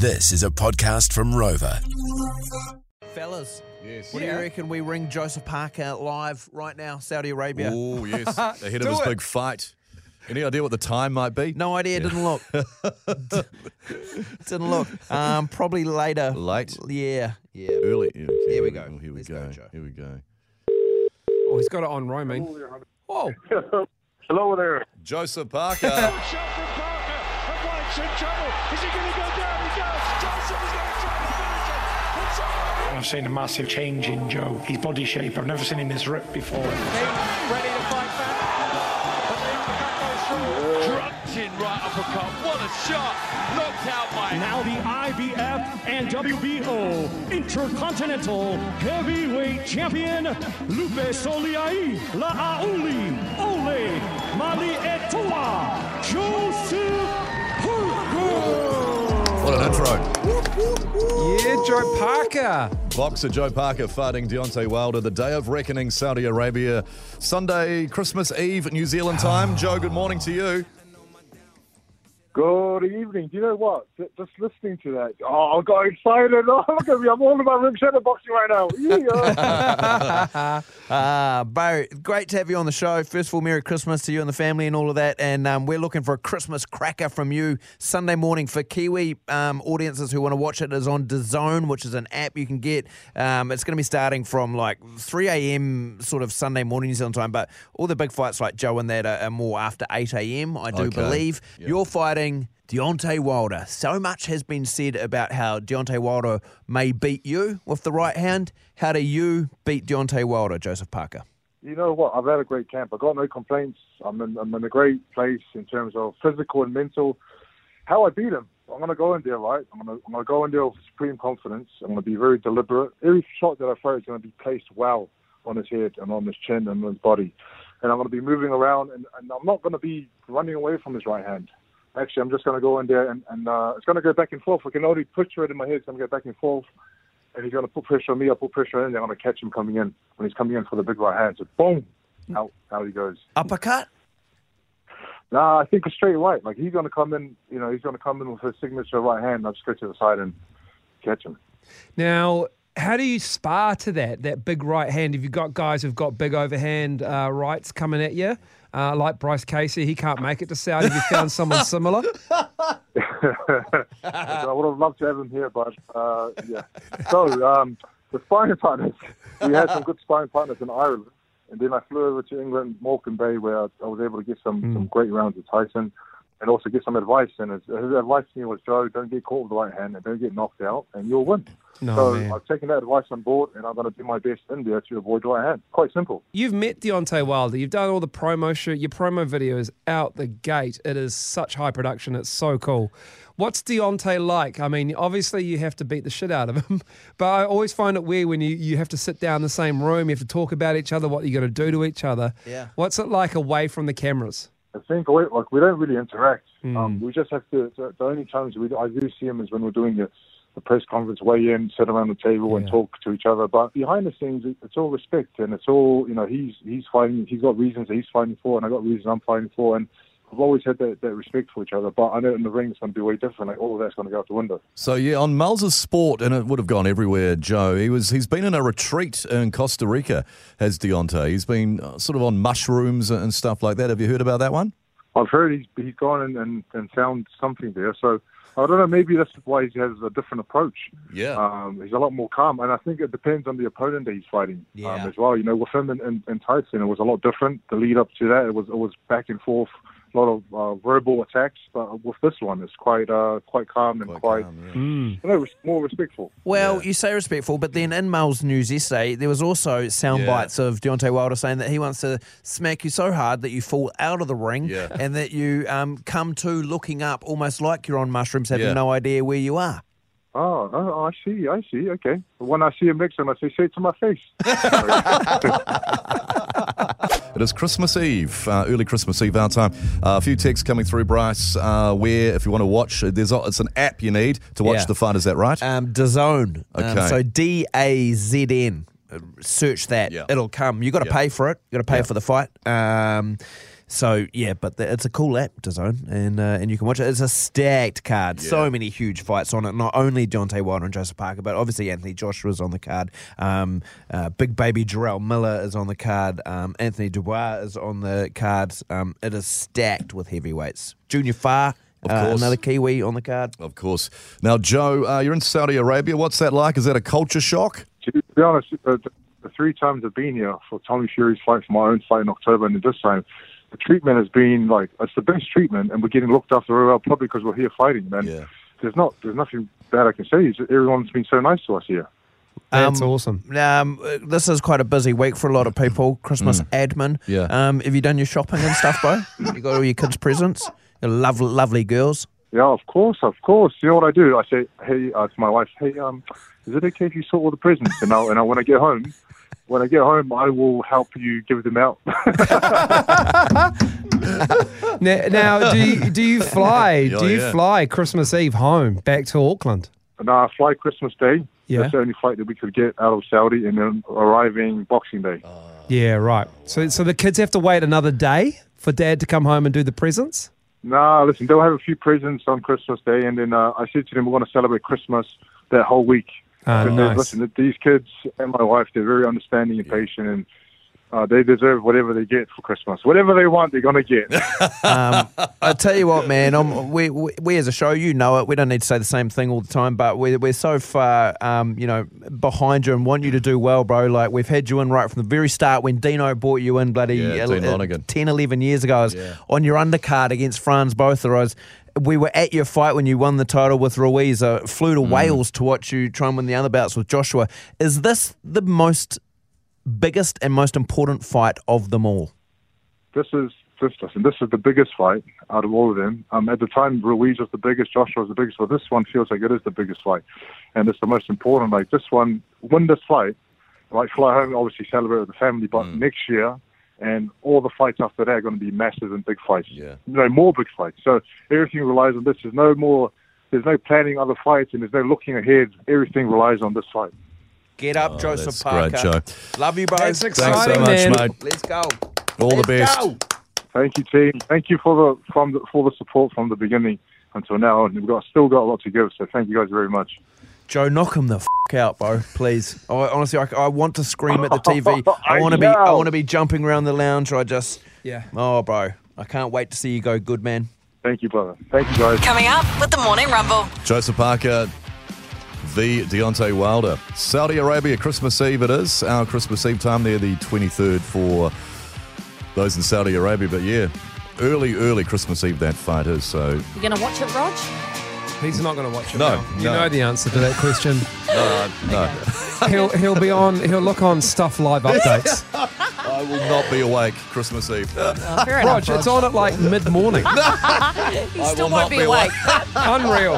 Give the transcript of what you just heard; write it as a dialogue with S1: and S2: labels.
S1: This is a podcast from Rover.
S2: Fellas,
S3: Yes.
S2: what do you reckon we ring Joseph Parker live right now, Saudi Arabia?
S3: Oh, yes. Ahead
S2: Do
S3: of his
S2: it.
S3: big fight. Any idea what the time might be?
S2: No idea, didn't look. didn't look. Um, probably later.
S3: Late?
S2: Yeah, yeah.
S3: Early. Yeah, okay.
S2: Here we go.
S3: Oh, here we
S2: Let's
S3: go.
S2: go, Joe.
S3: Here we go.
S4: Oh, he's got it on roaming.
S2: Whoa.
S5: Hello there.
S3: Joseph Parker.
S6: Shot from Parker. And White's in trouble. Is he going to go down? He does. Johnson is going to try to finish it. It's over.
S7: I've seen a massive change in Joe. His body shape. I've never seen him this ripped before.
S6: Ready to fight back. But the uppercut goes through. Dropped in right uppercut. What a shot. Knocked out by
S8: Now the IBF and WBO Intercontinental Heavyweight Champion Lupe Soliai La'auli Ole Mali Etoa Joseph Parker.
S3: What an intro.
S4: Yeah, Joe Parker.
S3: Boxer Joe Parker fighting Deontay Wilder the day of reckoning, Saudi Arabia. Sunday, Christmas Eve, New Zealand time. Joe, good morning to you.
S5: Good evening. Do you know what? Just listening to that, oh, I got excited. Oh, look at me. I'm all about rim shadow boxing right now. Yeah.
S2: Uh, Bo, great to have you on the show. First of all, Merry Christmas to you and the family and all of that. And um, we're looking for a Christmas cracker from you Sunday morning for Kiwi um, audiences who want to watch it. Is on DAZN, which is an app you can get. Um, it's going to be starting from like 3 a.m. sort of Sunday morning New Zealand time. But all the big fights like Joe and that are, are more after 8 a.m. I do
S3: Okay.
S2: believe.
S3: Yep.
S2: You're fighting Deontay Wilder. So much has been said about how Deontay Wilder may beat you with the right hand. How do you beat Deontay Wilder, Joseph Parker?
S5: you know what? I've had a great camp. I've got no complaints. I'm in, I'm in a great place in terms of physical and mental. How I beat him? I'm going to go in there, right? I'm going to I'm to go in there with supreme confidence. I'm going to be very deliberate. Every shot that I throw is going to be placed well on his head and on his chin and on his body. And I'm going to be moving around, and, and I'm not going to be running away from his right hand. Actually, I'm just going to go in there, and, and uh, it's going to go back and forth. I can already picture it in my head. It's going to go back and forth and he's going to put pressure on me. I'll put pressure on him. They're going to catch him coming in when he's coming in for the big right hand. So boom, out, out he goes.
S2: Uppercut?
S5: Nah, I think a straight right. Like he's going to come in. You know, he's going to come in with his signature right hand. I'll just go to the side and catch him.
S4: Now, how do you spar to that, that big right hand? If you've got guys who've got big overhand uh, rights coming at you? Uh, like Bryce Casey, he can't make it to Saudi. Have you found someone similar?
S5: I would have loved to have him here, but uh, yeah. So um, the sparring partners, we had some good sparring partners in Ireland, and then I flew over to England, Morecambe Bay, where I, I was able to get some some great rounds with Tyson, and also get some advice. And his, his advice to me was, Joe, don't get caught with the right hand, and don't get knocked out, and you'll win.
S4: No,
S5: so
S4: man.
S5: I've taken that advice on board, and I'm going to do my best in there to avoid right hand. Quite simple.
S4: You've met Deontay Wilder. You've done all the promo shoot. Your promo video is out the gate. It is such high production. It's so cool. What's Deontay like? I mean, obviously you have to beat the shit out of him, but I always find it weird when you, you have to sit down in the same room. You have to talk about each other, what you're going to do to each other.
S2: Yeah.
S4: What's it like away from the cameras?
S5: I think we- like we don't really interact. Um, we just have to. The, the only times we I do see him is when we're doing the, the press conference, weigh in, sit around the table, and talk to each other. But behind the scenes, it's all respect, and it's all you know. He's he's fighting. He's got reasons that he's fighting for, and I got reasons I'm fighting for, and we've always had that, that respect for each other. But I know in the ring it's going to be way different. Like all of that's going to go out the window.
S3: So yeah, on Mul's sport, and it would have gone everywhere. Joe, he was he's been in a retreat in Costa Rica. Has Deontay? He's been uh, sort of on mushrooms and stuff like that. Have you heard about that one?
S5: I've heard he's he's gone and, and, and found something there. So I don't know. Maybe that's why he has a different approach.
S3: Yeah.
S5: Um, he's a lot more calm, and I think it depends on the opponent that he's fighting
S2: Yeah.
S5: um, as well. You know, with him and, and, and Tyson, it was a lot different. The lead up to that, it was it was back and forth, lot of uh, verbal attacks. But with this one, it's quite uh, quite calm and quite,
S3: calm, yeah.
S5: you know, res- more respectful.
S2: Well,
S3: Yeah.
S2: you say respectful, but then in Mel's news essay, there was also sound
S3: Yeah.
S2: bites of Deontay Wilder saying that he wants to smack you so hard that you fall out of the ring
S3: Yeah.
S2: and that you um, come to looking up almost like you're on mushrooms, having
S3: Yeah.
S2: no idea where you are.
S5: Oh, oh, I see, I see. Okay. When I see him next time, I say, say it to my face.
S3: It is Christmas Eve, uh, early Christmas Eve our time. Uh, a few texts coming through, Bryce. Uh, where, if you want to watch, there's a- it's an app you need to watch
S2: Yeah.
S3: the fight. Is that right?
S2: Um, DAZN. Um,
S3: Okay.
S2: so D A Z N. Search that.
S3: Yeah.
S2: It'll come. You got to
S3: Yeah.
S2: pay for it. You got to pay for the fight. Um, So yeah, but the, it's a cool app, DAZN, and uh, and you can watch it. It's a stacked card. So many huge fights on it. Not only Deontay Wilder and Joseph Parker, but obviously Anthony Joshua is on the card. Um, uh, Big Baby Jarrell Miller is on the card. Um, Anthony Dubois is on the card. Um, it is stacked with heavyweights. Junior Fa,
S3: Of
S2: uh, another Kiwi on the card.
S3: Of course. Now, Joe, uh, you're in Saudi Arabia. What's that like? Is that a culture shock?
S5: To be honest, the, the three times I've been here for Tommy Fury's fight, for my own fight in October, and this time, the treatment has been like it's the best treatment, and we're getting looked after very well, probably because we're here fighting. Man,
S3: Yeah.
S5: there's not, there's nothing bad I can say. Everyone's been so nice to us here.
S4: That's
S2: Um,
S4: awesome.
S2: Um, this is quite a busy week for a lot of people. Christmas admin.
S3: Yeah.
S2: Um, have you done your shopping and stuff, bro? you got all your kids' presents. Your lovely, lovely girls.
S5: Yeah, of course, of course. You know what I do? I say, hey, uh, to my wife, hey, um, is it okay if you sort all the presents? And I, and I, when I get home, when I get home, I will help you give them out.
S4: Now, now do you do you fly?
S3: Oh,
S4: do you
S3: yeah.
S4: fly Christmas Eve home back to Auckland?
S5: No, I fly Christmas Day.
S4: Yeah.
S5: That's the only flight that we could get out of Saudi, and then arriving Boxing Day.
S4: Yeah, right. So so the kids have to wait another day for dad to come home and do the presents?
S5: Nah, listen, they'll have a few presents on Christmas Day, and then uh, I said to them, we're going to celebrate Christmas that whole week. And they-
S4: nice.
S5: Listen, these kids and my wife, they're very understanding and patient, and uh, they deserve whatever they get for Christmas. Whatever they want, they're going to get.
S2: Um, I tell you what, man. I'm, we, we we as a show, you know it. We don't need to say the same thing all the time, but we're we're so far, um, you know, behind you and want you to do well, bro. Like we've had you in right from the very start when Dino brought you in, bloody
S3: Yeah,
S2: uh,
S3: Dean
S2: uh, 10, 11 years ago. I was on your undercard against Frans Botha. I was. We were at your fight when you won the title with Ruiz. I flew
S3: Mm.
S2: to Wales to watch you try and win the other bouts with Joshua. Is this the most biggest and most important fight of them all?
S5: this is this listen, this is the biggest fight out of all of them. Um, at the time, Ruiz was the biggest, Joshua was the biggest, but this one feels like it is the biggest fight, and it's the most important. Like this one, win this fight, like fly home, obviously celebrate with the family, but next year. And all the fights after that are going to be massive and big fights.
S3: Yeah.
S5: You know, more big fights. So everything relies on this. There's no more, there's no planning other fights and there's no looking ahead. Everything relies on this fight.
S2: Get up, oh, Joseph
S3: Oh, that's
S2: Parker.
S3: great, Joe.
S2: Love you, bro.
S4: That's
S3: Thanks so much,
S4: man.
S3: mate.
S2: Let's go.
S3: All the
S2: Let's
S3: best.
S2: go.
S5: Thank you, team. Thank you for the from the, for the support from the beginning until now, and we've got still got a lot to give. So thank you guys very much.
S2: Joe, knock him the f- out, bro. Please. I, honestly, I, I want to scream at the TV. I
S5: I
S2: want to be. I want to be jumping around the lounge. I just.
S4: Yeah.
S2: Oh, bro. I can't wait to see you go good, man.
S5: Thank you, brother. Thank you, guys.
S9: Coming up with the Morning Rumble.
S3: Joseph Parker v. Deontay Wilder. Saudi Arabia, Christmas Eve it is. Our Christmas Eve time there, the 23rd for those in Saudi Arabia. But yeah, early, early Christmas Eve that fight is. So
S9: You're going to watch it, Rog?
S4: He's not going to watch it.
S3: No,
S4: now. You
S3: no.
S4: know the answer to that question.
S3: no, no.
S4: he'll he'll be on. He'll look on stuff live updates.
S3: I will not be awake Christmas Eve.
S9: Oh, fair
S4: Rog, it's on at like mid morning.
S9: He still
S3: will
S9: won't
S3: not
S9: be
S3: be
S9: awake.
S4: Unreal.